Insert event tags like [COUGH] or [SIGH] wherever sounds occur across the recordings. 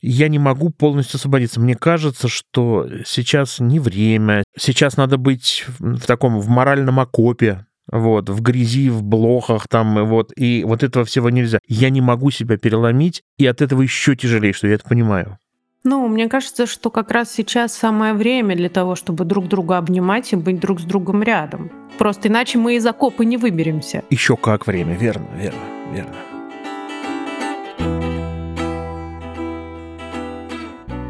я не могу полностью освободиться. Мне кажется, что сейчас не время. Сейчас надо быть в таком, в моральном окопе, вот, в грязи, в блохах там, вот, и вот этого всего нельзя. Я не могу себя переломить, и от этого еще тяжелее, что я это понимаю. Ну, мне кажется, что как раз сейчас самое время для того, чтобы друг друга обнимать и быть друг с другом рядом. Просто иначе мы из окопа не выберемся. Еще как время, верно, верно, верно.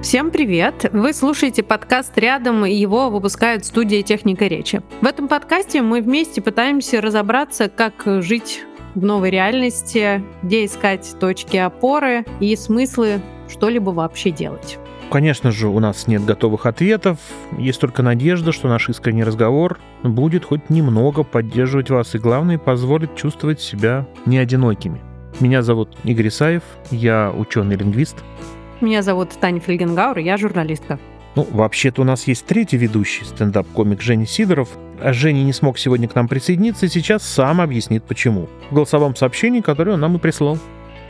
Всем привет! Вы слушаете подкаст «Рядом», и его выпускает студия «Техника речи». В этом подкасте мы вместе пытаемся разобраться, как жить в новой реальности, где искать точки опоры и смыслы что-либо вообще делать. Конечно же, у нас нет готовых ответов, есть только надежда, что наш искренний разговор будет хоть немного поддерживать вас и, главное, позволит чувствовать себя не одинокими. Меня зовут Игорь Исаев, я ученый-лингвист, меня зовут Таня Фельгенгауэр, я журналистка. Ну, вообще-то у нас есть третий ведущий, стендап-комик Женя Сидоров. А Женя не смог сегодня к нам присоединиться и сейчас сам объяснит почему. В голосовом сообщении, которое он нам и прислал.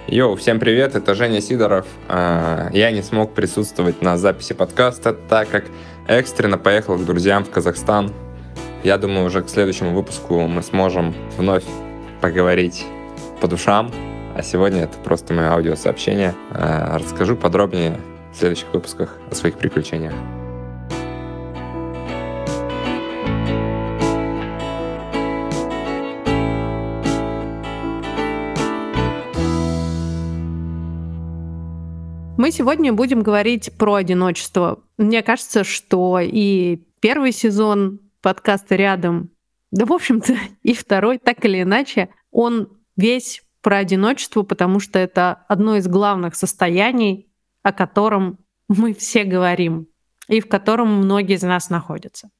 Йоу, всем привет, это Женя Сидоров. А, я не смог присутствовать на записи подкаста, так как экстренно поехал к друзьям в Казахстан. Я думаю, уже к следующему выпуску мы сможем вновь поговорить по душам, а сегодня это просто мое аудиосообщение. Э, расскажу подробнее в следующих выпусках о своих приключениях. Мы сегодня будем говорить про одиночество. Мне кажется, что и первый сезон подкаста рядом, да, в общем-то, [LAUGHS] и второй, так или иначе, он весь про одиночество, потому что это одно из главных состояний, о котором мы все говорим и в котором многие из нас находятся.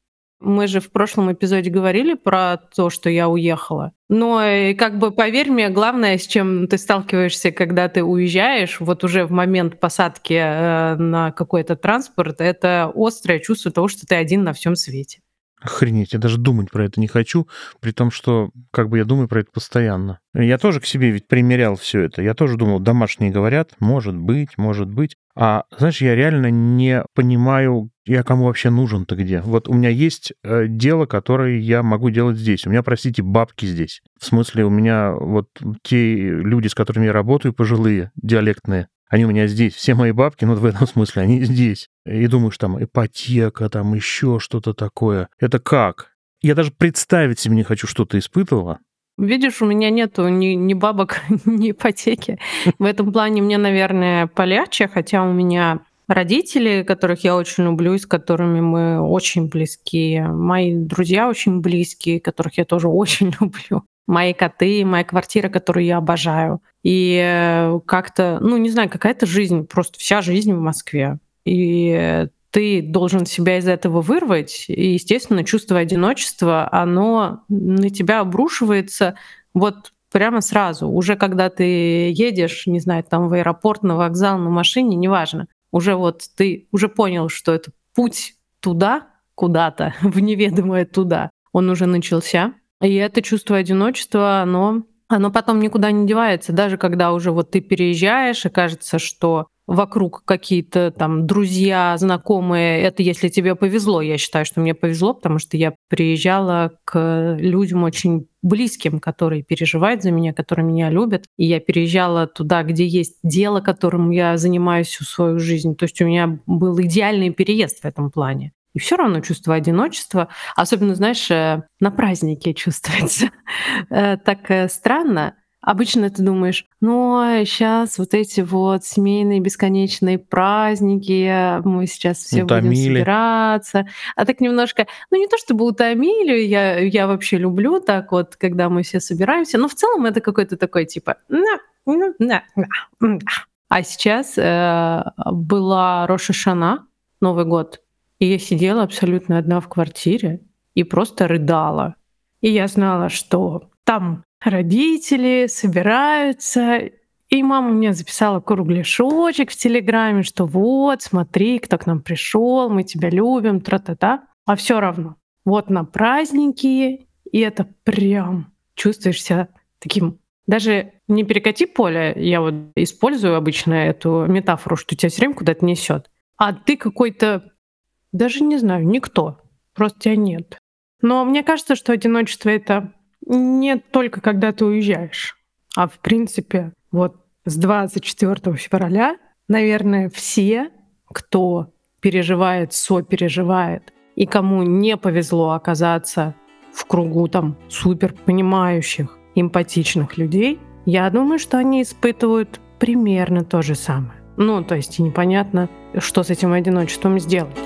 Мы же в прошлом эпизоде говорили про то, что я уехала. Но э, как бы поверь мне, главное, с чем ты сталкиваешься, когда ты уезжаешь, вот уже в момент посадки э, на какой-то транспорт, это острое чувство того, что ты один на всем свете. Охренеть, я даже думать про это не хочу, при том, что как бы я думаю про это постоянно. Я тоже к себе ведь примерял все это. Я тоже думал, домашние говорят, может быть, может быть. А знаешь, я реально не понимаю, я кому вообще нужен-то где. Вот у меня есть э, дело, которое я могу делать здесь. У меня, простите, бабки здесь. В смысле, у меня вот те люди, с которыми я работаю, пожилые, диалектные, они у меня здесь, все мои бабки, ну, в этом смысле, они здесь. И думаешь, там, ипотека, там, еще что-то такое. Это как? Я даже представить себе не хочу, что ты испытывала. Видишь, у меня нету ни, ни бабок, [LAUGHS] ни ипотеки. В этом плане мне, наверное, полегче, хотя у меня родители, которых я очень люблю, с которыми мы очень близки, мои друзья очень близкие, которых я тоже [LAUGHS] очень люблю мои коты, моя квартира, которую я обожаю. И э, как-то, ну, не знаю, какая-то жизнь, просто вся жизнь в Москве. И ты должен себя из этого вырвать. И, естественно, чувство одиночества, оно на тебя обрушивается вот прямо сразу. Уже когда ты едешь, не знаю, там в аэропорт, на вокзал, на машине, неважно. Уже вот ты уже понял, что это путь туда, куда-то, [LAUGHS] в неведомое туда, он уже начался. И это чувство одиночества, оно, оно потом никуда не девается. Даже когда уже вот ты переезжаешь, и кажется, что вокруг какие-то там друзья, знакомые, это если тебе повезло. Я считаю, что мне повезло, потому что я приезжала к людям очень близким, которые переживают за меня, которые меня любят. И я переезжала туда, где есть дело, которым я занимаюсь всю свою жизнь. То есть у меня был идеальный переезд в этом плане. И все равно чувство одиночества, особенно, знаешь, э, на празднике чувствуется [LAUGHS] э, так э, странно. Обычно ты думаешь, ну, сейчас вот эти вот семейные бесконечные праздники, мы сейчас все Утомили. будем собираться. А так немножко, ну, не то чтобы утомили, я, я вообще люблю так вот, когда мы все собираемся, но в целом это какой-то такой типа... А сейчас э, была Роша Шана, Новый год, и я сидела абсолютно одна в квартире и просто рыдала. И я знала, что там родители собираются, и мама мне записала кругляшочек в Телеграме, что вот, смотри, кто к нам пришел, мы тебя любим, тра-та-та. А все равно, вот на праздники, и это прям чувствуешь себя таким Даже не перекати поле, я вот использую обычно эту метафору, что тебя все время куда-то несет. А ты какой-то, даже не знаю, никто. Просто тебя нет. Но мне кажется, что одиночество это не только когда ты уезжаешь, а в принципе вот с 24 февраля, наверное, все, кто переживает, сопереживает, и кому не повезло оказаться в кругу там супер понимающих, эмпатичных людей, я думаю, что они испытывают примерно то же самое. Ну, то есть непонятно, что с этим одиночеством сделать.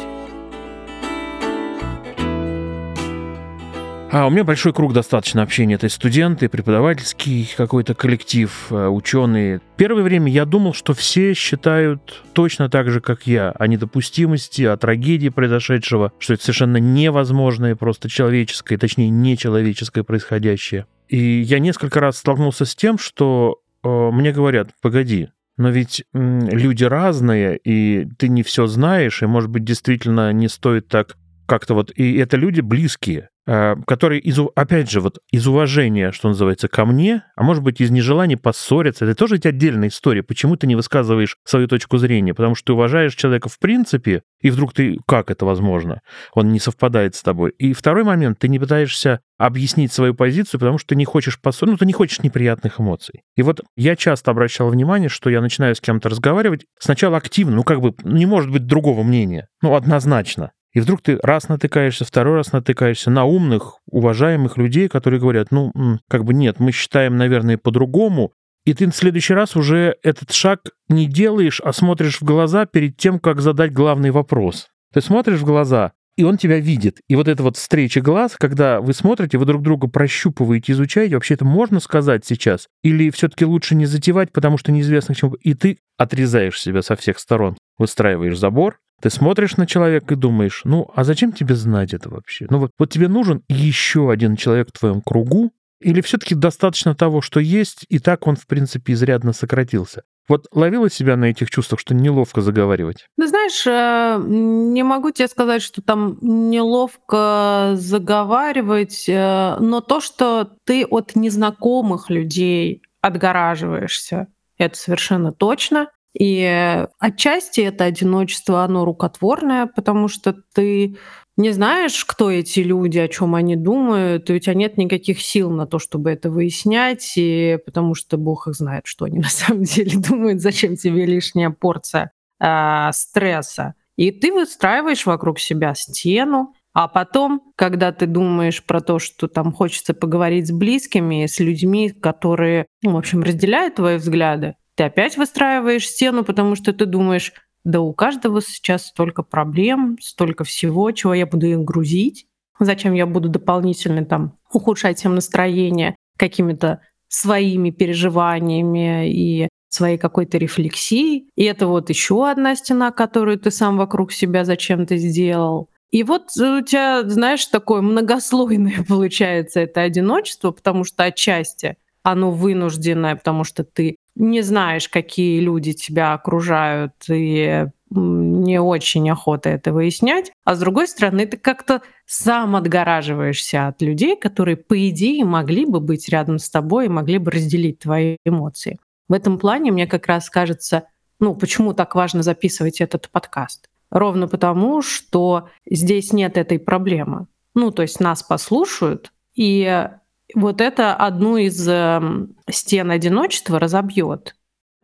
А у меня большой круг достаточно общения. Это студенты, преподавательский какой-то коллектив, э, ученые. Первое время я думал, что все считают точно так же, как я, о недопустимости, о трагедии произошедшего, что это совершенно невозможное, просто человеческое, точнее, нечеловеческое происходящее. И я несколько раз столкнулся с тем, что э, мне говорят, погоди, но ведь м, люди разные, и ты не все знаешь, и, может быть, действительно не стоит так как-то вот... И это люди близкие. Э, которые, из, опять же, вот из уважения, что называется, ко мне, а может быть, из нежелания поссориться, это тоже ведь отдельная история. Почему ты не высказываешь свою точку зрения? Потому что ты уважаешь человека в принципе, и вдруг ты... Как это возможно? Он не совпадает с тобой. И второй момент, ты не пытаешься объяснить свою позицию, потому что ты не хочешь поссориться, ну, ты не хочешь неприятных эмоций. И вот я часто обращал внимание, что я начинаю с кем-то разговаривать, сначала активно, ну, как бы, не может быть другого мнения, ну, однозначно. И вдруг ты раз натыкаешься, второй раз натыкаешься на умных, уважаемых людей, которые говорят, ну, как бы нет, мы считаем, наверное, по-другому. И ты в следующий раз уже этот шаг не делаешь, а смотришь в глаза перед тем, как задать главный вопрос. Ты смотришь в глаза, и он тебя видит. И вот эта вот встреча глаз, когда вы смотрите, вы друг друга прощупываете, изучаете, вообще это можно сказать сейчас? Или все-таки лучше не затевать, потому что неизвестно к чему... И ты отрезаешь себя со всех сторон, выстраиваешь забор, ты смотришь на человека и думаешь, ну, а зачем тебе знать это вообще? Ну вот, вот тебе нужен еще один человек в твоем кругу, или все-таки достаточно того, что есть, и так он, в принципе, изрядно сократился? Вот ловила себя на этих чувствах, что неловко заговаривать? Ну, знаешь, э, не могу тебе сказать, что там неловко заговаривать, э, но то, что ты от незнакомых людей отгораживаешься, это совершенно точно. И отчасти это одиночество, оно рукотворное, потому что ты не знаешь, кто эти люди, о чем они думают, и у тебя нет никаких сил на то, чтобы это выяснять, и потому что Бог их знает, что они [LAUGHS] на самом деле думают, зачем тебе лишняя порция э, стресса. И ты выстраиваешь вокруг себя стену, а потом, когда ты думаешь про то, что там хочется поговорить с близкими, с людьми, которые, ну, в общем, разделяют твои взгляды, ты опять выстраиваешь стену, потому что ты думаешь, да у каждого сейчас столько проблем, столько всего, чего я буду их грузить, зачем я буду дополнительно там ухудшать им настроение какими-то своими переживаниями и своей какой-то рефлексией. И это вот еще одна стена, которую ты сам вокруг себя зачем-то сделал. И вот у тебя, знаешь, такое многослойное [LAUGHS] получается это одиночество, потому что отчасти оно вынужденное, потому что ты не знаешь, какие люди тебя окружают, и не очень охота это выяснять. А с другой стороны, ты как-то сам отгораживаешься от людей, которые, по идее, могли бы быть рядом с тобой и могли бы разделить твои эмоции. В этом плане мне как раз кажется, ну, почему так важно записывать этот подкаст? Ровно потому, что здесь нет этой проблемы. Ну, то есть нас послушают, и вот это одну из эм, стен одиночества разобьет.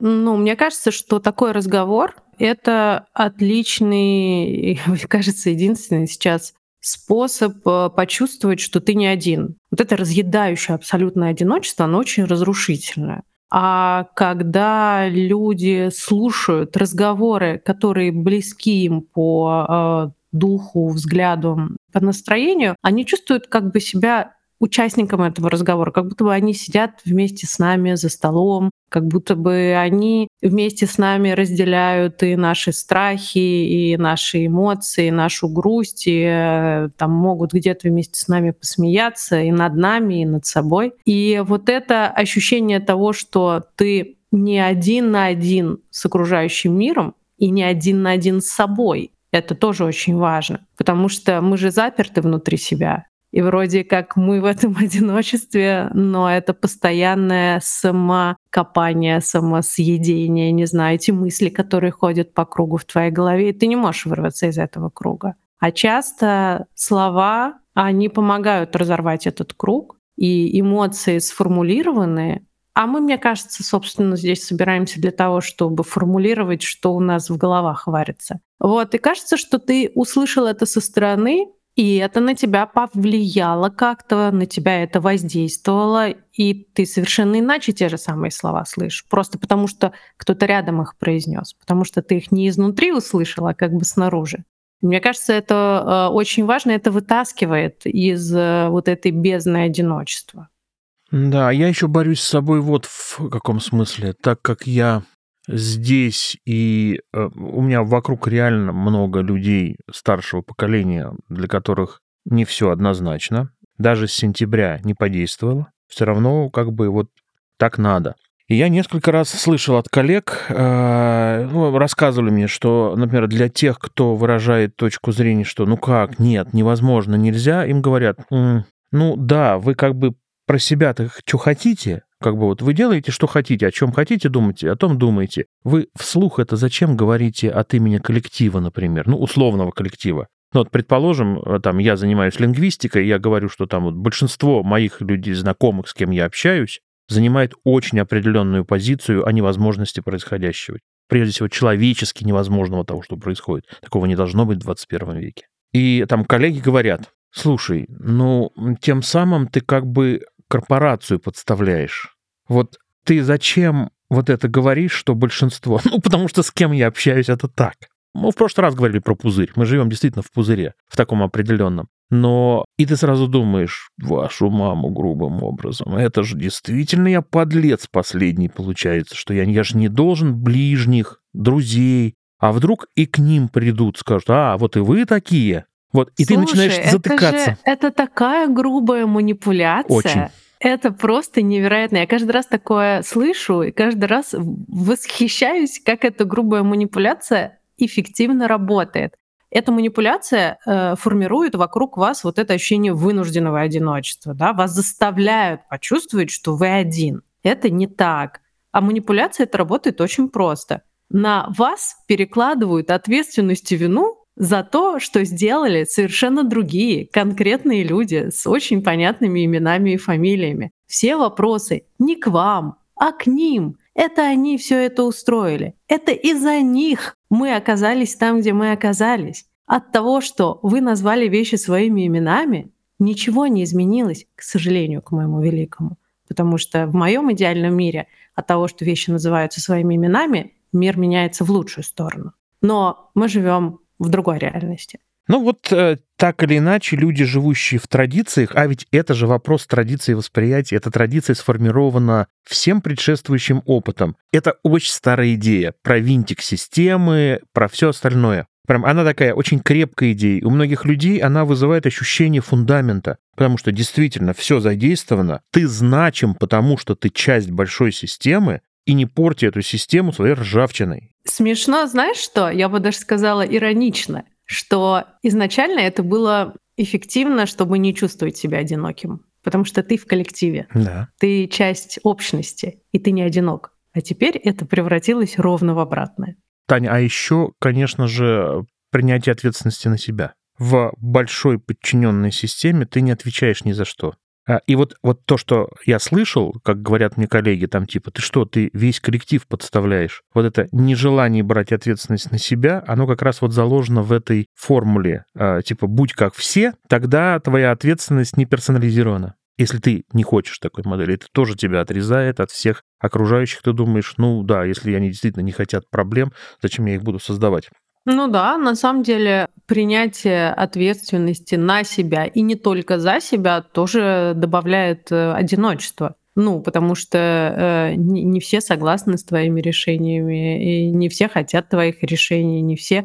Ну, мне кажется, что такой разговор — это отличный, [LAUGHS] кажется, единственный сейчас способ э, почувствовать, что ты не один. Вот это разъедающее абсолютное одиночество, оно очень разрушительное. А когда люди слушают разговоры, которые близки им по э, духу, взгляду, по настроению, они чувствуют как бы себя участникам этого разговора, как будто бы они сидят вместе с нами за столом, как будто бы они вместе с нами разделяют и наши страхи, и наши эмоции, и нашу грусть, и э, там могут где-то вместе с нами посмеяться и над нами, и над собой. И вот это ощущение того, что ты не один на один с окружающим миром и не один на один с собой, это тоже очень важно, потому что мы же заперты внутри себя. И вроде как мы в этом [LAUGHS] одиночестве, но это постоянное самокопание, самосъедение, не знаю, эти мысли, которые ходят по кругу в твоей голове, и ты не можешь вырваться из этого круга. А часто слова, они помогают разорвать этот круг, и эмоции сформулированные, а мы, мне кажется, собственно, здесь собираемся для того, чтобы формулировать, что у нас в головах варится. Вот, и кажется, что ты услышал это со стороны, и это на тебя повлияло как-то, на тебя это воздействовало, и ты совершенно иначе те же самые слова слышишь. Просто потому что кто-то рядом их произнес, потому что ты их не изнутри услышал, а как бы снаружи. Мне кажется, это э, очень важно, это вытаскивает из э, вот этой бездны одиночества. Да, я еще борюсь с собой вот в каком смысле, так как я здесь, и э, у меня вокруг реально много людей старшего поколения, для которых не все однозначно. Даже с сентября не подействовало. Все равно как бы вот так надо. И я несколько раз слышал от коллег, э, ну, рассказывали мне, что, например, для тех, кто выражает точку зрения, что ну как, нет, невозможно, нельзя, им говорят, «М, ну да, вы как бы про себя-то что хотите, как бы вот вы делаете, что хотите, о чем хотите думаете, о том думаете. Вы вслух это зачем говорите от имени коллектива, например, ну, условного коллектива? Ну, вот, предположим, э, там, я занимаюсь лингвистикой, я говорю, что там вот большинство моих людей, знакомых, с кем я общаюсь, занимает очень определенную позицию о невозможности происходящего. Прежде всего, человечески невозможного того, что происходит. Такого не должно быть в 21 веке. И там коллеги говорят, слушай, ну, тем самым ты как бы корпорацию подставляешь. Вот ты зачем вот это говоришь, что большинство... [LAUGHS] Ну, потому что с кем я общаюсь, это так. Мы в прошлый раз говорили про пузырь. Мы живем действительно в пузыре, в таком определенном. Но и ты сразу думаешь, вашу маму грубым образом. Это же действительно я подлец последний получается, что я, я же не должен ближних, друзей. А вдруг и к ним придут, скажут, а, вот и вы такие. Вот, и Слушай, ты начинаешь затыкаться. Это, же, это такая грубая манипуляция. Очень. Это просто невероятно. Я каждый раз такое слышу и каждый раз восхищаюсь, как эта грубая манипуляция эффективно работает. Эта манипуляция э, формирует вокруг вас вот это ощущение вынужденного одиночества. Да? Вас заставляют почувствовать, что вы один. Это не так. А манипуляция это работает очень просто. На вас перекладывают ответственность и вину за то, что сделали совершенно другие, конкретные люди с очень понятными именами и фамилиями. Все вопросы не к вам, а к ним. Это они все это устроили. Это из-за них мы оказались там, где мы оказались. От того, что вы назвали вещи своими именами, ничего не изменилось, к сожалению, к моему великому. Потому что в моем идеальном мире от того, что вещи называются своими именами, мир меняется в лучшую сторону. Но мы живем в другой реальности. Ну вот э, так или иначе, люди, живущие в традициях, а ведь это же вопрос традиции восприятия, эта традиция сформирована всем предшествующим опытом. Это очень старая идея про винтик системы, про все остальное. Прям она такая очень крепкая идея. У многих людей она вызывает ощущение фундамента, потому что действительно все задействовано. Ты значим, потому что ты часть большой системы, и не порти эту систему своей ржавчиной. Смешно, знаешь что? Я бы даже сказала иронично, что изначально это было эффективно, чтобы не чувствовать себя одиноким. Потому что ты в коллективе. Да. Ты часть общности, и ты не одинок. А теперь это превратилось ровно в обратное. Таня, а еще, конечно же, принятие ответственности на себя. В большой подчиненной системе ты не отвечаешь ни за что. А, и вот, вот то, что я слышал, как говорят мне коллеги, там типа, ты что, ты весь коллектив подставляешь? Вот это нежелание брать ответственность на себя, оно как раз вот заложено в этой формуле, а, типа, будь как все, тогда твоя ответственность не персонализирована. Если ты не хочешь такой модели, это тоже тебя отрезает от всех окружающих. Ты думаешь, ну да, если они действительно не хотят проблем, зачем я их буду создавать? Ну да, на самом деле принятие ответственности на себя и не только за себя тоже добавляет э, одиночество. Ну, потому что э, не, не все согласны с твоими решениями, и не все хотят твоих решений, не все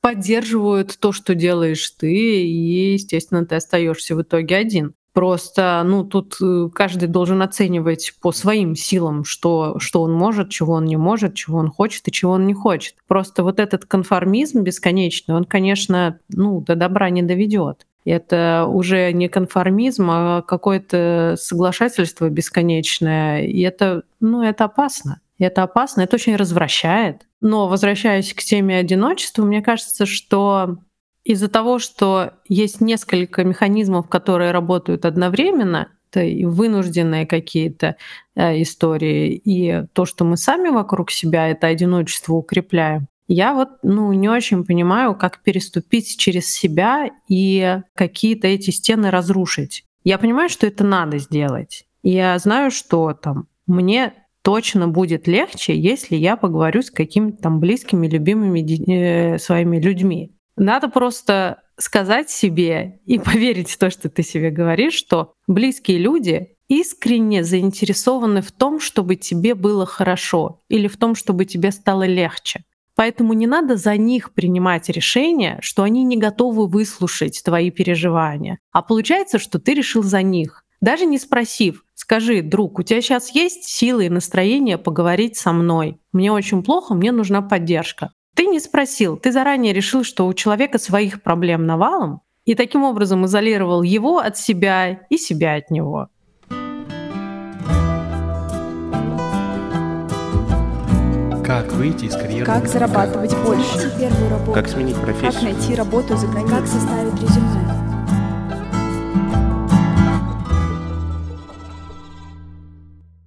поддерживают то, что делаешь ты, и, естественно, ты остаешься в итоге один. Просто, ну, тут э, каждый должен оценивать по своим силам, что, что он может, чего он не может, чего он хочет и чего он не хочет. Просто вот этот конформизм бесконечный, он, конечно, ну, до добра не доведет. Это уже не конформизм, а какое-то соглашательство бесконечное. И это, ну, это опасно. Это опасно, это очень развращает. Но возвращаясь к теме одиночества, мне кажется, что из-за того, что есть несколько механизмов, которые работают одновременно, это и вынужденные какие-то э, истории, и то, что мы сами вокруг себя это одиночество укрепляем, я вот ну, не очень понимаю, как переступить через себя и какие-то эти стены разрушить. Я понимаю, что это надо сделать. Я знаю, что там мне точно будет легче, если я поговорю с какими-то там близкими, любимыми э, своими людьми. Надо просто сказать себе и [LAUGHS] поверить в то, что ты себе говоришь, что близкие люди искренне заинтересованы в том, чтобы тебе было хорошо или в том, чтобы тебе стало легче. Поэтому не надо за них принимать решение, что они не готовы выслушать твои переживания. А получается, что ты решил за них. Даже не спросив, скажи, друг, у тебя сейчас есть силы и настроение поговорить со мной? Мне очень плохо, мне нужна поддержка. Ты не спросил, ты заранее решил, что у человека своих проблем навалом, и таким образом изолировал его от себя и себя от него. Как выйти из карьеры? Как зарабатывать больше? Как сменить профессию? Как найти работу за границей? Как составить резюме?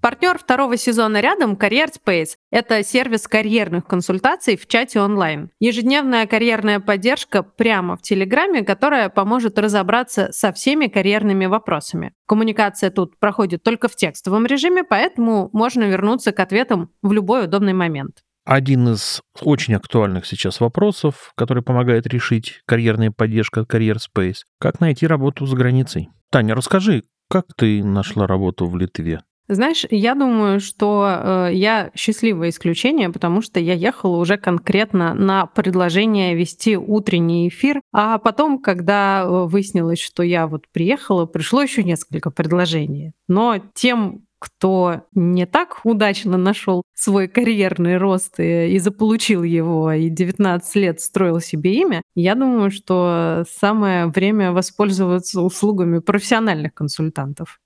Партнер второго сезона рядом Career Space. Это сервис карьерных консультаций в чате онлайн. Ежедневная карьерная поддержка прямо в Телеграме, которая поможет разобраться со всеми карьерными вопросами. Коммуникация тут проходит только в текстовом режиме, поэтому можно вернуться к ответам в любой удобный момент. Один из очень актуальных сейчас вопросов, который помогает решить карьерная поддержка Career Space. Как найти работу за границей? Таня, расскажи, как ты нашла работу в Литве? Знаешь, я думаю, что э, я счастливое исключение, потому что я ехала уже конкретно на предложение вести утренний эфир, а потом, когда э, выяснилось, что я вот приехала, пришло еще несколько предложений. Но тем, кто не так удачно нашел свой карьерный рост и, и заполучил его, и 19 лет строил себе имя, я думаю, что самое время воспользоваться услугами профессиональных консультантов.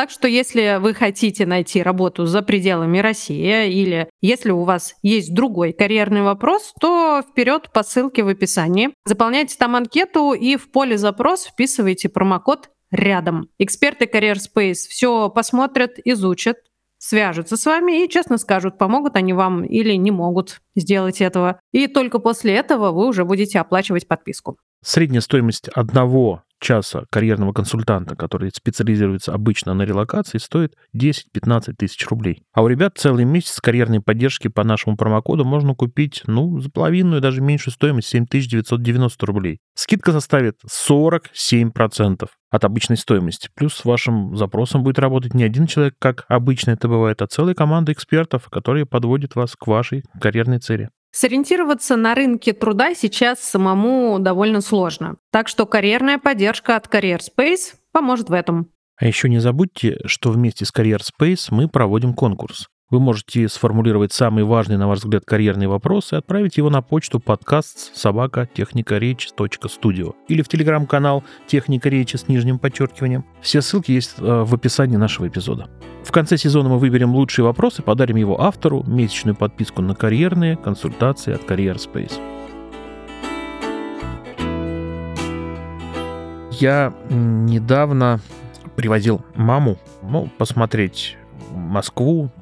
Так что если вы хотите найти работу за пределами России или если у вас есть другой карьерный вопрос, то вперед по ссылке в описании. Заполняйте там анкету и в поле запрос вписывайте промокод рядом. Эксперты Career Space все посмотрят, изучат, свяжутся с вами и честно скажут, помогут они вам или не могут сделать этого. И только после этого вы уже будете оплачивать подписку. Средняя стоимость одного часа карьерного консультанта, который специализируется обычно на релокации, стоит 10-15 тысяч рублей. А у ребят целый месяц карьерной поддержки по нашему промокоду можно купить, ну, за половинную, даже меньшую стоимость 7990 рублей. Скидка составит 47% от обычной стоимости. Плюс с вашим запросом будет работать не один человек, как обычно это бывает, а целая команда экспертов, которые подводят вас к вашей карьерной цели. Сориентироваться на рынке труда сейчас самому довольно сложно. Так что карьерная поддержка от Career Space поможет в этом. А еще не забудьте, что вместе с Career Space мы проводим конкурс. Вы можете сформулировать самый важный, на ваш взгляд, карьерный вопрос и отправить его на почту подкаст собака студио или в телеграм-канал техника речи с нижним подчеркиванием. Все ссылки есть э, в описании нашего эпизода. В конце сезона мы выберем лучший вопрос и подарим его автору месячную подписку на карьерные консультации от Career Space. Я недавно привозил маму ну, посмотреть Москву,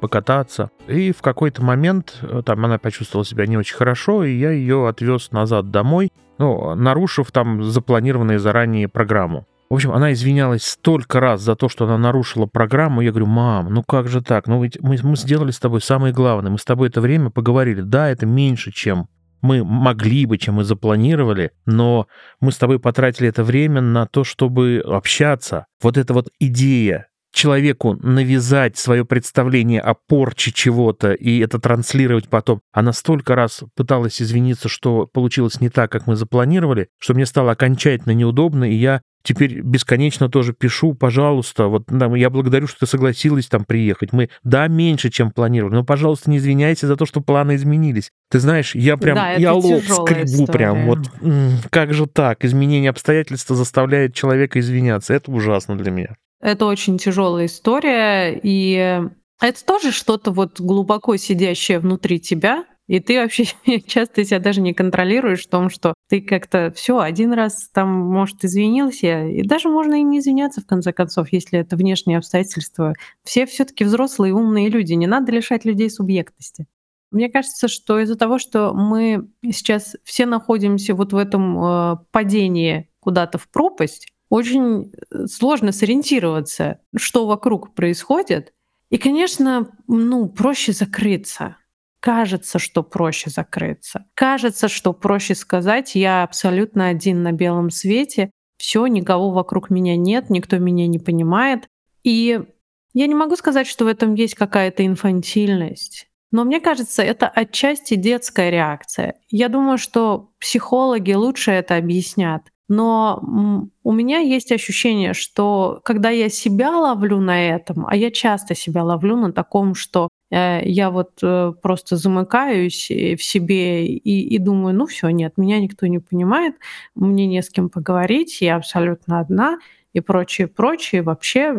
покататься. И в какой-то момент э, там она почувствовала себя не очень хорошо, и я ее отвез назад домой, ну, нарушив там запланированную заранее программу. В общем, она извинялась столько раз за то, что она нарушила программу. Я говорю, мам, ну как же так? Ну ведь мы, мы сделали с тобой самое главное. Мы с тобой это время поговорили. Да, это меньше, чем мы могли бы, чем мы запланировали, но мы с тобой потратили это время на то, чтобы общаться. Вот эта вот идея человеку навязать свое представление о порче чего-то и это транслировать потом. Она столько раз пыталась извиниться, что получилось не так, как мы запланировали, что мне стало окончательно неудобно, и я теперь бесконечно тоже пишу, пожалуйста, вот да, я благодарю, что ты согласилась там приехать. Мы, да, меньше, чем планировали, но, пожалуйста, не извиняйся за то, что планы изменились. Ты знаешь, я прям, Да, я лоб скребу прям, история. вот м, как же так? Изменение обстоятельств заставляет человека извиняться. Это ужасно для меня. Это очень тяжелая история, и это тоже что-то вот глубоко сидящее внутри тебя, и ты вообще [LAUGHS] часто себя даже не контролируешь в том, что ты как-то все один раз там, может, извинился, и даже можно и не извиняться в конце концов, если это внешние обстоятельства. Все все-таки взрослые умные люди, не надо лишать людей субъектности. Мне кажется, что из-за того, что мы сейчас все находимся вот в этом э, падении куда-то в пропасть, очень э, сложно сориентироваться, что вокруг происходит. И, конечно, ну, проще закрыться. Кажется, что проще закрыться. Кажется, что проще сказать, я абсолютно один на белом свете, все, никого вокруг меня нет, никто меня не понимает. И я не могу сказать, что в этом есть какая-то инфантильность. Но мне кажется, это отчасти детская реакция. Я думаю, что психологи лучше это объяснят. Но у меня есть ощущение, что когда я себя ловлю на этом, а я часто себя ловлю на таком, что э, я вот э, просто замыкаюсь э, в себе и, и думаю, ну все, нет, меня никто не понимает, мне не с кем поговорить, я абсолютно одна и прочее, прочее, вообще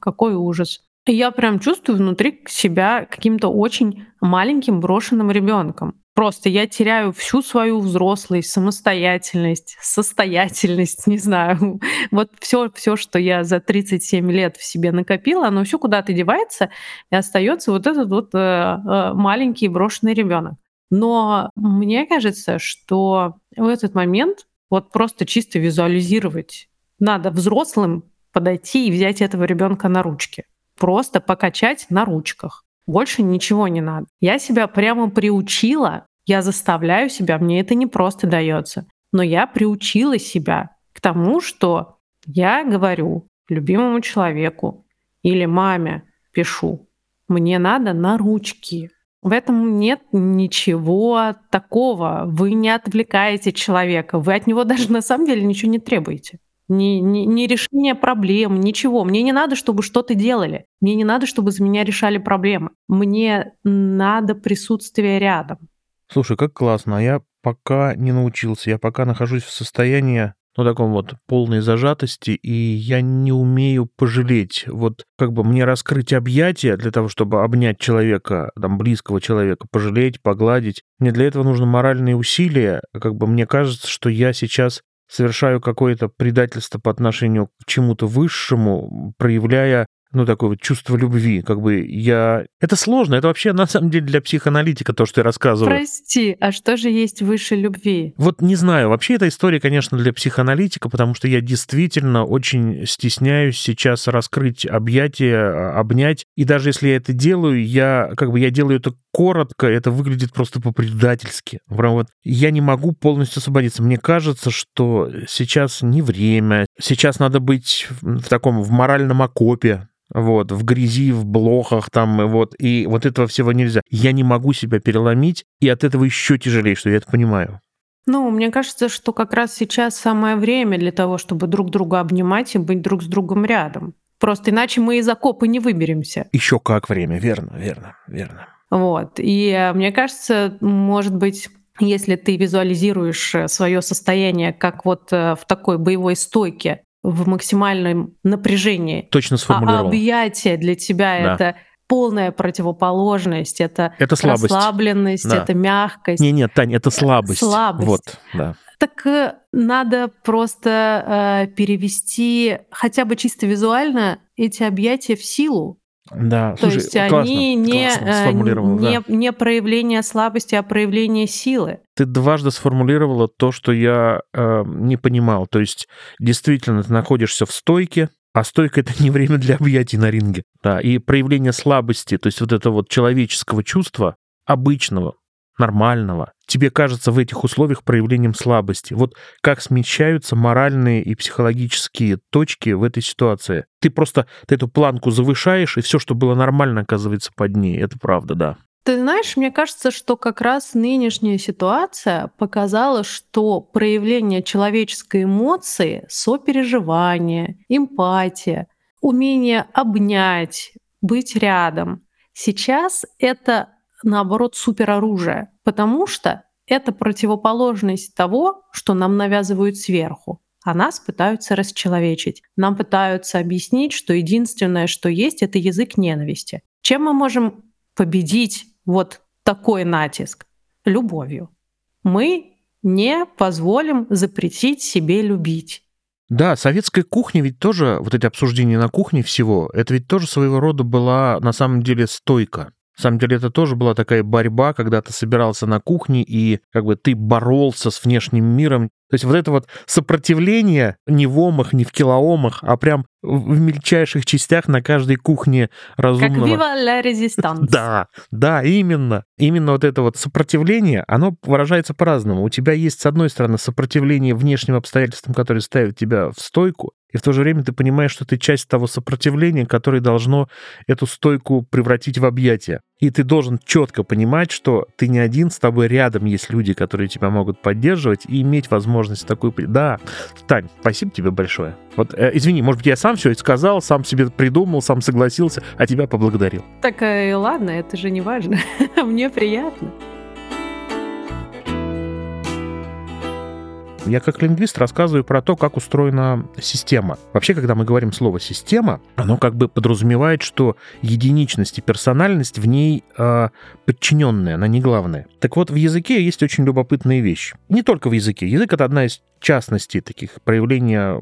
какой ужас. Я прям чувствую внутри себя каким-то очень маленьким брошенным ребенком. Просто я теряю всю свою взрослость, самостоятельность, состоятельность, не знаю. [LAUGHS] Вот все, все, что я за 37 лет в себе накопила, оно все куда-то девается, и остается вот этот вот э, э, маленький брошенный ребенок. Но мне кажется, что в этот момент вот просто чисто визуализировать надо взрослым подойти и взять этого ребенка на ручки. Просто покачать на ручках. Больше ничего не надо. Я себя прямо приучила, я заставляю себя, мне это не просто дается, но я приучила себя к тому, что я говорю любимому человеку или маме пишу, мне надо на ручки. В этом нет ничего такого. Вы не отвлекаете человека, вы от него даже на самом деле ничего не требуете. Ни, ни, ни решения проблем, ничего. Мне не надо, чтобы что-то делали. Мне не надо, чтобы за меня решали проблемы. Мне надо присутствие рядом. Слушай, как классно. А я пока не научился. Я пока нахожусь в состоянии, ну, таком вот полной зажатости, и я не умею пожалеть. Вот как бы мне раскрыть объятия для того, чтобы обнять человека, там, близкого человека, пожалеть, погладить. Мне для этого нужно моральные усилия. Как бы мне кажется, что я сейчас совершаю какое-то предательство по отношению к чему-то высшему, проявляя ну, такое вот чувство любви. Как бы я... Это сложно. Это вообще, на самом деле, для психоаналитика то, что я рассказываю. Прости, а что же есть выше любви? Вот не знаю. Вообще эта история, конечно, для психоаналитика, потому что я действительно очень стесняюсь сейчас раскрыть объятия, а, обнять. И даже если я это делаю, я как бы я делаю это коротко, это выглядит просто по-предательски. Прям вот я не могу полностью освободиться. Мне кажется, что сейчас не время. Сейчас надо быть в в таком в моральном окопе, вот, в грязи, в блохах там, и вот, и вот этого всего нельзя. Я не могу себя переломить, и от этого еще тяжелее, что я это понимаю. Ну, мне кажется, что как раз сейчас самое время для того, чтобы друг друга обнимать и быть друг с другом рядом. Просто иначе мы из окопа не выберемся. Еще как время, верно, верно, верно. Вот. И э, мне кажется, может быть, если ты визуализируешь свое состояние как вот э, в такой боевой стойке, в максимальном напряжении, Точно а сформулировал. объятие для тебя Да. это полная противоположность, это, Это слабость. расслабленность, Да. это мягкость. Не, нет, Таня, это слабость. слабость. Вот, да. Так э, надо просто э, перевести хотя бы чисто визуально эти объятия в силу. Да, То слушай, есть классно, они не, классно э, не, да. не проявление слабости, а проявление силы. Ты дважды сформулировала то, что я э, не понимал. То есть, действительно, ты находишься в стойке, а стойка — это не время для объятий на ринге. Да, и проявление слабости, то есть вот это вот человеческого чувства, обычного, нормального, тебе кажется в этих условиях проявлением слабости. Вот как смещаются моральные и психологические точки в этой ситуации. Ты просто ты эту планку завышаешь, и все, что было нормально, оказывается под ней. Это правда, да. Ты знаешь, мне кажется, что как раз нынешняя ситуация показала, что проявление человеческой эмоции, сопереживание, эмпатия, умение обнять, быть рядом, сейчас это наоборот супероружие, потому что это противоположность того, что нам навязывают сверху а нас пытаются расчеловечить. Нам пытаются объяснить, что единственное, что есть, это язык ненависти. Чем мы можем победить вот такой натиск? Любовью. Мы не позволим запретить себе любить. Да, советская кухня ведь тоже, вот эти обсуждения на кухне всего, это ведь тоже своего рода была на самом деле стойка. На самом деле это тоже была такая борьба, когда ты собирался на кухне и как бы ты боролся с внешним миром. То есть вот это вот сопротивление не в омах, не в килоомах, а прям в мельчайших частях на каждой кухне разумного. Как viva la resistance. Да, да, именно. Именно вот это вот сопротивление, оно выражается по-разному. У тебя есть, с одной стороны, сопротивление внешним обстоятельствам, которые ставят тебя в стойку, и в то же время ты понимаешь, что ты часть того сопротивления, которое должно эту стойку превратить в объятия. И ты должен четко понимать, что ты не один, с тобой рядом есть люди, которые тебя могут поддерживать и иметь возможность такую... Да, Тань, спасибо тебе большое. Вот, э, извини, может быть, я сам все это сказал, сам себе придумал, сам согласился, а тебя поблагодарил. Так э, ладно, это же не важно. [LAUGHS] Мне приятно. Я как лингвист рассказываю про то, как устроена система. Вообще, когда мы говорим слово «система», оно как бы подразумевает, что единичность и персональность в ней э, подчиненная, она не главная. Так вот, в языке есть очень любопытная вещь. Не только в языке. Язык — это одна из частностей таких проявления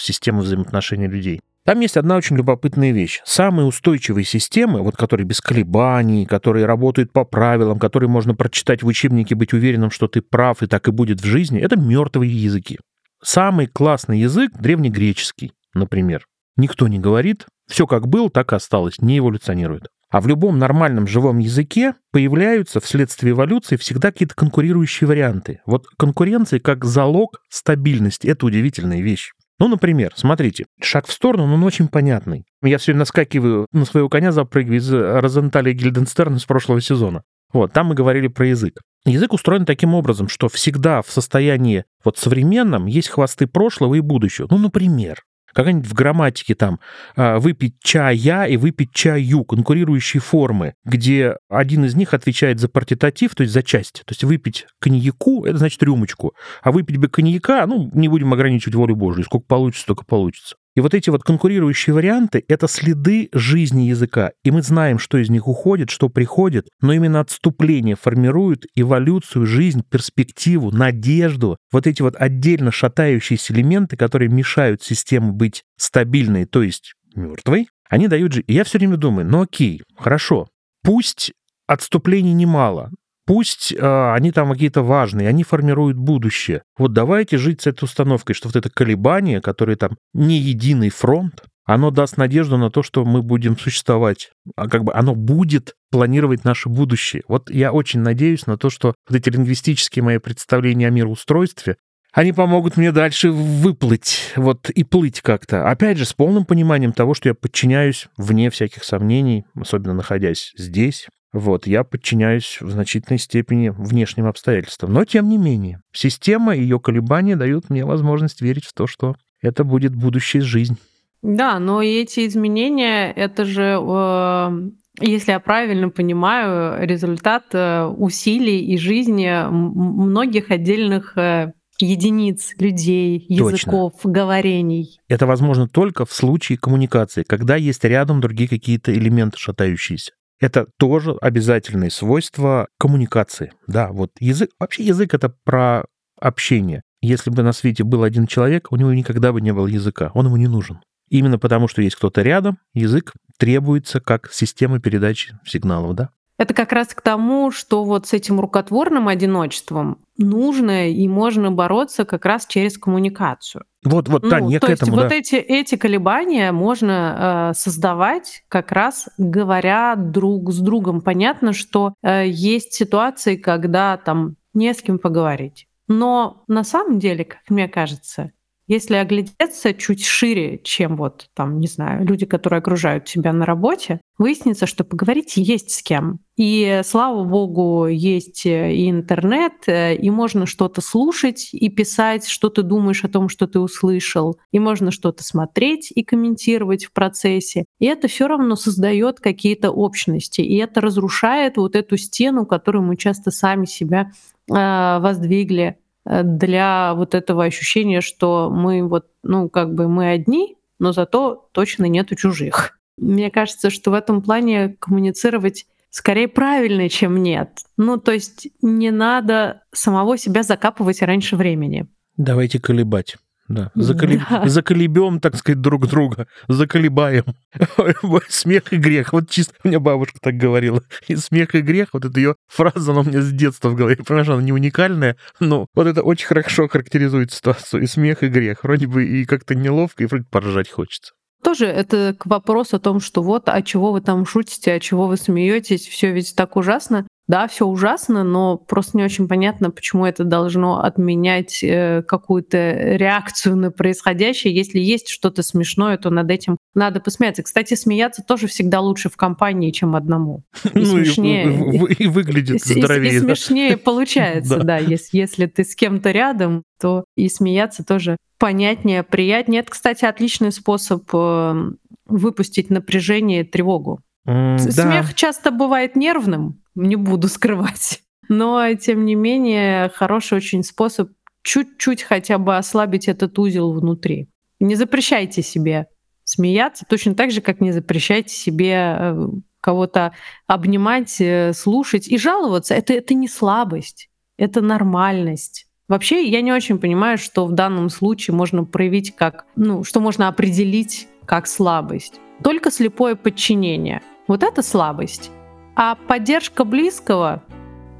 системы взаимоотношений людей. Там есть одна очень любопытная вещь. Самые устойчивые системы, вот которые без колебаний, которые работают по правилам, которые можно прочитать в учебнике, быть уверенным, что ты прав и так и будет в жизни, это мертвые языки. Самый классный язык древнегреческий, например. Никто не говорит, все как был, так и осталось, не эволюционирует. А в любом нормальном живом языке появляются вследствие эволюции всегда какие-то конкурирующие варианты. Вот конкуренция как залог стабильности — это удивительная вещь. Ну, например, смотрите, шаг в сторону, но он очень понятный. Я все время наскакиваю на своего коня, запрыгиваю из Розенталя Гильденстерна с прошлого сезона. Вот, там мы говорили про язык. Язык устроен таким образом, что всегда в состоянии вот современном есть хвосты прошлого и будущего. Ну, например, как-нибудь в грамматике там а, выпить чая и выпить чаю, конкурирующие формы, где один из них отвечает за партитатив, то есть за часть. То есть выпить коньяку — это значит рюмочку, а выпить бы коньяка, ну, не будем ограничивать волю Божию, сколько получится, столько получится. И вот эти вот конкурирующие варианты — это следы жизни языка. И мы знаем, что из них уходит, что приходит, но именно отступление формирует эволюцию, жизнь, перспективу, надежду. Вот эти вот отдельно шатающиеся элементы, которые мешают системе быть стабильной, то есть мертвой, они дают же... И я все время думаю, ну окей, хорошо, пусть отступлений немало, Пусть э, они там какие-то важные, они формируют будущее. Вот давайте жить с этой установкой, что вот это колебание, которое там не единый фронт, оно даст надежду на то, что мы будем существовать, а как бы оно будет планировать наше будущее. Вот я очень надеюсь на то, что вот эти лингвистические мои представления о мироустройстве, они помогут мне дальше выплыть, вот и плыть как-то. Опять же, с полным пониманием того, что я подчиняюсь вне всяких сомнений, особенно находясь здесь, вот, я подчиняюсь в значительной степени внешним обстоятельствам. Но, тем не менее, система и ее колебания дают мне возможность верить в то, что это будет будущая жизнь. Да, но эти изменения, это же, э, если я правильно понимаю, результат э, усилий и жизни многих отдельных э, единиц людей, языков, Точно. говорений. Это возможно только в случае коммуникации, когда есть рядом другие какие-то элементы шатающиеся. Это тоже обязательные свойства коммуникации. Да, вот язык, вообще язык это про общение. Если бы на свете был один человек, у него никогда бы не было языка, он ему не нужен. Именно потому, что есть кто-то рядом, язык требуется как система передачи сигналов, да? Это как раз к тому, что вот с этим рукотворным одиночеством нужно и можно бороться как раз через коммуникацию. Вот, вот, Тань, Ну, я то к есть этому, вот да. эти, эти колебания можно э, создавать как раз говоря друг с другом. Понятно, что э, есть ситуации, когда там не с кем поговорить. Но на самом деле, как мне кажется, если оглядеться чуть шире, чем вот там, не знаю, люди, которые окружают тебя на работе, выяснится, что поговорить есть с кем. И слава богу, есть э, и интернет, э, и можно что-то слушать и писать, что ты думаешь о том, что ты услышал, и можно что-то смотреть и комментировать в процессе. И это все равно создает какие-то общности, и это разрушает вот эту стену, которую мы часто сами себя э, воздвигли для вот этого ощущения, что мы вот, ну, как бы мы одни, но зато точно нету чужих. Мне кажется, что в этом плане коммуницировать скорее правильно, чем нет. Ну, то есть не надо самого себя закапывать раньше времени. Давайте колебать. Да. Заколеб... [LAUGHS] Да. Заколебем, так сказать, друг друга. Заколебаем. [LAUGHS] Смех и грех. Вот чисто у меня бабушка так говорила. И смех и грех, вот эта ее фраза, она у меня с детства в голове. Понимаешь, она не уникальная, но вот это очень хорошо характеризует ситуацию. И смех, и грех. Вроде бы и как-то неловко, и вроде поржать хочется. Тоже это к вопросу о том, что вот, а чего вы там шутите, а чего вы смеетесь, все ведь так ужасно. Да, все ужасно, но просто не очень понятно, почему это должно отменять э, какую-то реакцию на происходящее. Если есть что-то смешное, то над этим надо посмеяться. Кстати, смеяться тоже всегда лучше в компании, чем одному. И Ну и, смешнее. и выглядит И- и- здоровее. И да. смешнее получается, [LAUGHS] Да. да. Если, если ты с кем-то рядом, то и смеяться тоже понятнее, приятнее. Это, кстати, отличный способ э, выпустить напряжение и тревогу. М, С- да. Смех часто бывает нервным, не буду [LAUGHS] скрывать. Но, тем не менее, хороший очень способ чуть-чуть хотя бы ослабить этот узел внутри. Не запрещайте себе смеяться, точно так же, как не запрещайте себе э, кого-то обнимать, э, слушать и жаловаться. Это, это не слабость, это нормальность. Вообще, я не очень понимаю, что в данном случае можно проявить как, ну, что можно определить как слабость. Только слепое подчинение. Вот это слабость. А поддержка близкого,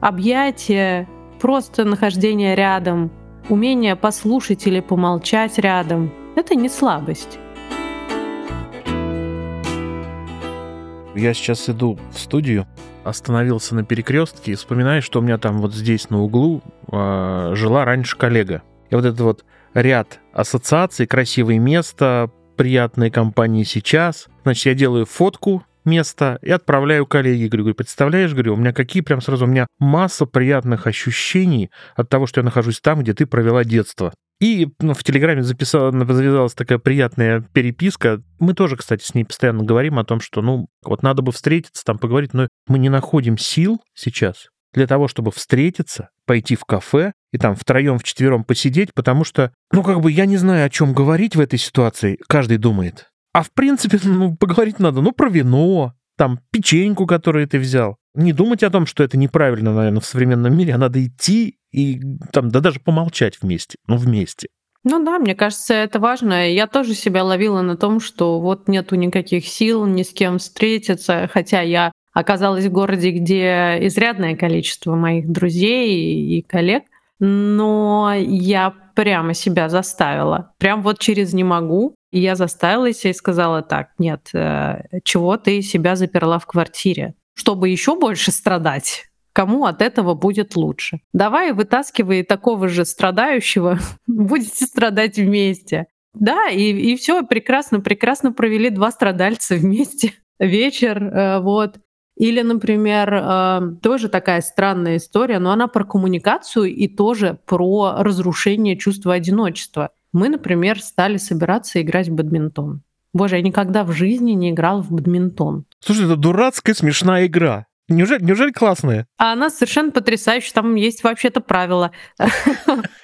объятие, просто нахождение рядом, умение послушать или помолчать рядом — это не слабость. Я сейчас иду в студию, остановился на перекрестке и вспоминаю, что у меня там вот здесь на углу э, жила раньше коллега. И вот этот вот ряд ассоциаций, красивое место, приятные компании сейчас. Значит, я делаю фотку места и отправляю коллеге. Говорю, представляешь, говорю, у меня какие прям сразу, у меня масса приятных ощущений от того, что я нахожусь там, где ты провела детство. И ну, в Телеграме записала, завязалась такая приятная переписка. Мы тоже, кстати, с ней постоянно говорим о том, что, ну, вот надо бы встретиться, там поговорить, но мы не находим сил сейчас для того, чтобы встретиться, пойти в кафе и там втроем, вчетвером посидеть, потому что, ну, как бы я не знаю, о чем говорить в этой ситуации, каждый думает. А в принципе, [LAUGHS] ну, поговорить надо, ну, про вино, там, печеньку, которую ты взял. Не думать о том, что это неправильно, наверное, в современном мире, а надо идти и там, да даже помолчать вместе, ну, вместе. Ну да, мне кажется, это важно. Я тоже себя ловила на том, что вот нету никаких сил ни с кем встретиться, хотя я оказалась в городе, где изрядное количество моих друзей и коллег, но я прямо себя заставила. Прям вот через «не могу». И я заставила себя и сказала так, нет, э, чего ты себя заперла в квартире? Чтобы еще больше страдать? Кому от этого будет лучше? Давай вытаскивай такого же страдающего, [LAUGHS] будете страдать вместе. Да, и, и все, прекрасно, прекрасно провели два страдальца [LAUGHS] вместе вечер, э, вот. Или, например, э, тоже такая странная история, но она про коммуникацию и тоже про разрушение чувства одиночества. Мы, например, стали собираться играть в бадминтон. Боже, я никогда в жизни не играл в бадминтон. Слушай, это дурацкая смешная игра. Неужели, неужели классная? А она совершенно потрясающая. Там есть вообще-то правила.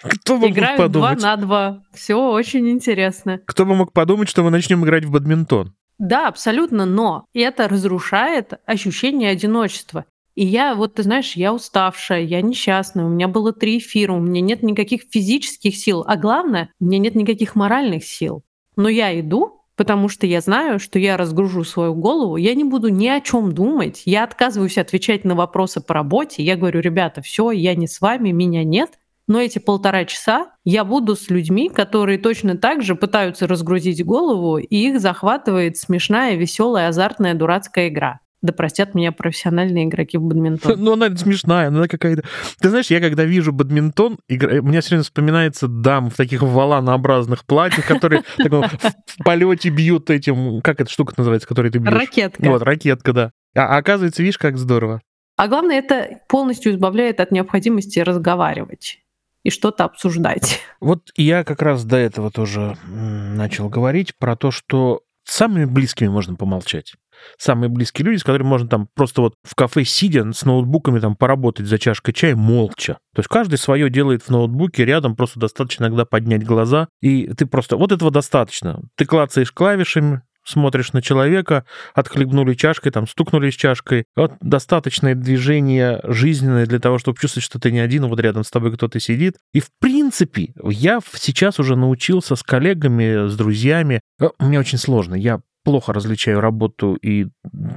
Кто бы мог Играют два подумать? на два. Все очень интересно. Кто бы мог подумать, что мы начнем играть в бадминтон? Да, абсолютно, но это разрушает ощущение одиночества. И я, вот ты знаешь, я уставшая, я несчастная, у меня было три эфира, у меня нет никаких физических сил, а главное, у меня нет никаких моральных сил. Но я иду, потому что я знаю, что я разгружу свою голову, я не буду ни о чем думать, я отказываюсь отвечать на вопросы по работе, я говорю, ребята, все, я не с вами, меня нет, Но эти полтора часа я буду с людьми, которые точно так же пытаются разгрузить голову, и их захватывает смешная, веселая, азартная, дурацкая игра. Да простят меня профессиональные игроки в [LAUGHS] бадминтон. Ну, она смешная, она какая-то... Ты знаешь, я когда вижу бадминтон, игра... у меня все время вспоминается дам в таких валанообразных платьях, которые [LAUGHS] в полете бьют этим... Как эта штука называется, которой ты бьешь? Ракетка. Вот, ракетка, да. А оказывается, видишь, как здорово. А главное, это полностью избавляет от необходимости разговаривать и что-то обсуждать. [LAUGHS] Вот я как раз до этого тоже начал говорить про то, что с самыми близкими можно помолчать. Самые близкие люди, с которыми можно там просто вот в кафе сидя с ноутбуками там поработать за чашкой чая молча. То есть каждый свое делает в ноутбуке, рядом просто достаточно иногда поднять глаза, и ты просто... Вот этого достаточно. Ты клацаешь клавишами, смотришь на человека, отхлебнули чашкой, там, стукнули с чашкой. Вот достаточное движение жизненное для того, чтобы чувствовать, что ты не один, вот рядом с тобой кто-то сидит. И, в принципе, я сейчас уже научился с коллегами, с друзьями. Э, мне очень сложно. Я плохо различаю работу и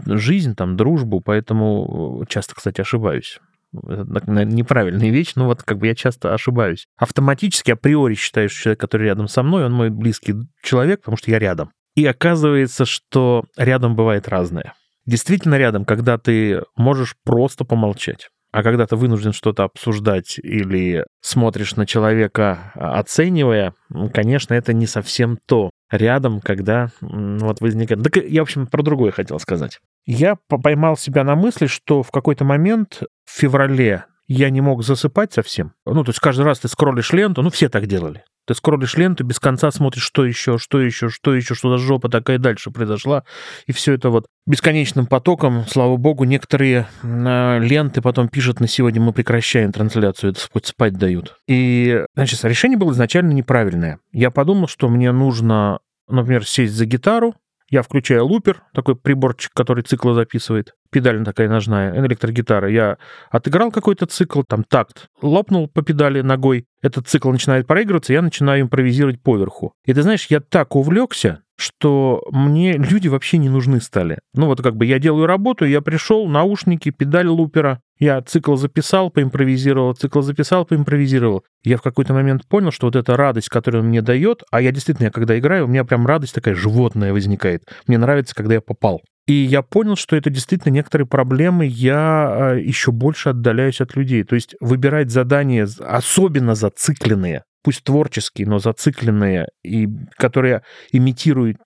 жизнь, там, дружбу, поэтому часто, кстати, ошибаюсь неправильная вещь, но вот как бы я часто ошибаюсь. Автоматически, априори считаю, что человек, который рядом со мной, он мой близкий человек, потому что я рядом. И оказывается, что рядом бывает разное. Действительно рядом, когда ты можешь просто помолчать. А когда ты вынужден что-то обсуждать или смотришь на человека, а, оценивая, конечно, это не совсем то. Рядом, когда вот возникает... Так я, в общем, про другое хотел сказать. Я поймал себя на мысли, что в какой-то момент в феврале я не мог засыпать совсем. Ну, то есть каждый раз ты скроллишь ленту, ну, все так делали. Ты скроллишь ленту, без конца смотришь, что еще, что еще, что еще, что за жопа такая дальше произошла. И все это вот бесконечным потоком, слава богу, некоторые э, ленты потом пишут на сегодня мы прекращаем трансляцию, это хоть спать дают. И, значит, решение было изначально неправильное. Я подумал, что мне нужно, например, сесть за гитару, я включаю лупер, такой приборчик, который циклы записывает. Педаль такая ножная, электрогитара. Я отыграл какой-то цикл, там такт, лопнул по педали ногой. Этот цикл начинает проигрываться, я начинаю импровизировать поверху. И ты знаешь, я так увлекся, что мне люди вообще не нужны стали. Ну вот как бы я делаю работу, я пришел, наушники, педаль лупера, я цикл записал, поимпровизировал, цикл записал, поимпровизировал. Я в какой-то момент понял, что вот эта радость, которую он мне дает, а я действительно, я когда играю, у меня прям радость такая животная возникает. Мне нравится, когда я попал. И я понял, что это действительно некоторые проблемы, я а, еще больше отдаляюсь от людей. То есть выбирать задания, особенно зацикленные, пусть творческие, но зацикленные, и которые имитируют,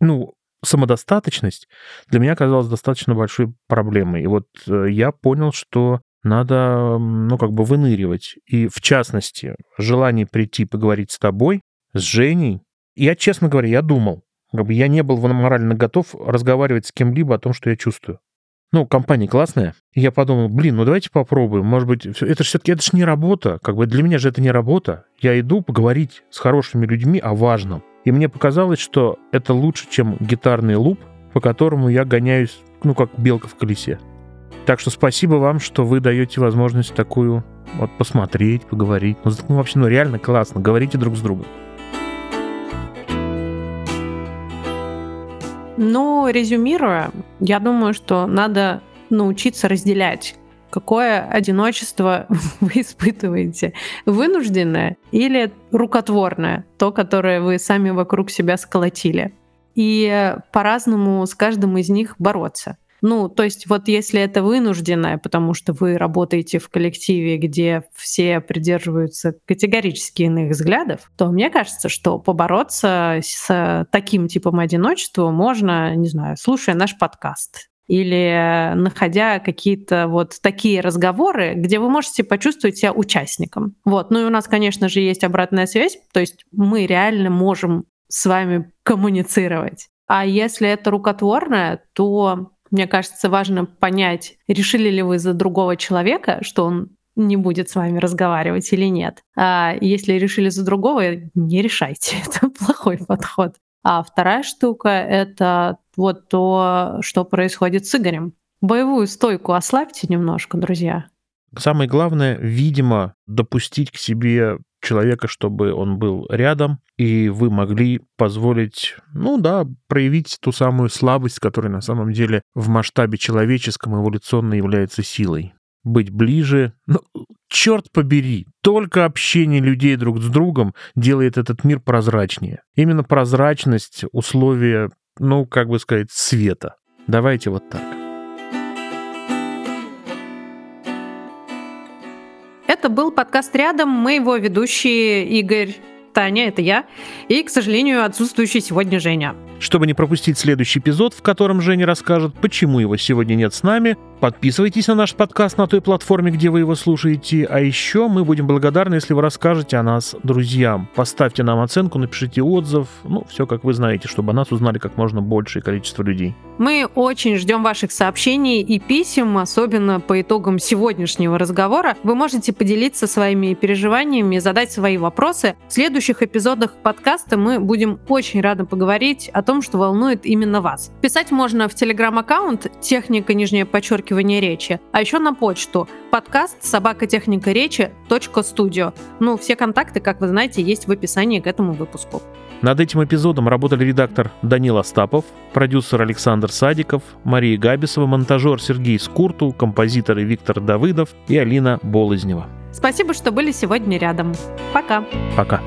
ну, самодостаточность, для меня оказалась достаточно большой проблемой. И вот э, я понял, что надо, ну, как бы выныривать. И, в частности, желание прийти поговорить с тобой, с Женей. Я, честно говоря, я думал, как бы я не был морально готов разговаривать с кем-либо о том, что я чувствую. Ну, компания классная. И я подумал, блин, ну давайте попробуем. Может быть, это же все-таки это ж не работа. Как бы для меня же это не работа. Я иду поговорить с хорошими людьми о важном. И мне показалось, что это лучше, чем гитарный луп, по которому я гоняюсь, ну, как белка в колесе. Так что спасибо вам, что вы даете возможность такую вот посмотреть, поговорить. Ну, ну вообще, ну реально классно. Говорите друг с другом. Ну, резюмируя, я думаю, что надо научиться разделять какое одиночество [LAUGHS] вы испытываете? Вынужденное или рукотворное? То, которое вы сами вокруг себя сколотили. И по-разному с каждым из них бороться. Ну, то есть вот если это вынужденное, потому что вы работаете в коллективе, где все придерживаются категорически иных взглядов, то мне кажется, что побороться с таким типом одиночества можно, не знаю, слушая наш подкаст или находя какие-то вот такие разговоры, где вы можете почувствовать себя участником. Вот. Ну и у нас, конечно же, есть обратная связь, то есть мы реально можем с вами коммуницировать. А если это рукотворное, то мне кажется, важно понять, решили ли вы за другого человека, что он не будет с вами разговаривать или нет. А если решили за другого, не решайте. [LAUGHS] Это плохой подход. А вторая штука — это вот то, что происходит с Игорем. Боевую стойку ослабьте немножко, друзья. Самое главное, видимо, допустить к себе человека, чтобы он был рядом, и вы могли позволить, ну да, проявить ту самую слабость, которая на самом деле в масштабе человеческом эволюционно является силой. быть ближе. Ну, черт побери, только общение людей друг с другом делает этот мир прозрачнее. Именно прозрачность — условие, ну, как бы сказать, света. Давайте вот так. Это был подкаст «Рядом». Мы его ведущие Игорь, Таня, это я, и, к сожалению, отсутствующий сегодня Женя. Чтобы не пропустить следующий эпизод, в котором Женя расскажет, почему его сегодня нет с нами, подписывайтесь на наш подкаст на той платформе, где вы его слушаете. А еще мы будем благодарны, если вы расскажете о нас друзьям. Поставьте нам оценку, напишите отзыв. Ну, все как вы знаете, чтобы о нас узнали как можно большее количество людей. Мы очень ждем ваших сообщений и писем, особенно по итогам сегодняшнего разговора. Вы можете поделиться своими переживаниями, задать свои вопросы. В следующих эпизодах подкаста мы будем очень рады поговорить о том, что волнует именно вас. Писать можно в телеграм-аккаунт «Техника нижнее подчеркивание речи», а еще на почту подкаст собакотехника речи .студио. Ну, все контакты, как вы знаете, есть в описании к этому выпуску. Над этим эпизодом работали редактор Данил Остапов, продюсер Александр Садиков, Мария Габисова, монтажер Сергей Скурту, композиторы Виктор Давыдов и Алина Болызнева. Спасибо, что были сегодня рядом. Пока. Пока.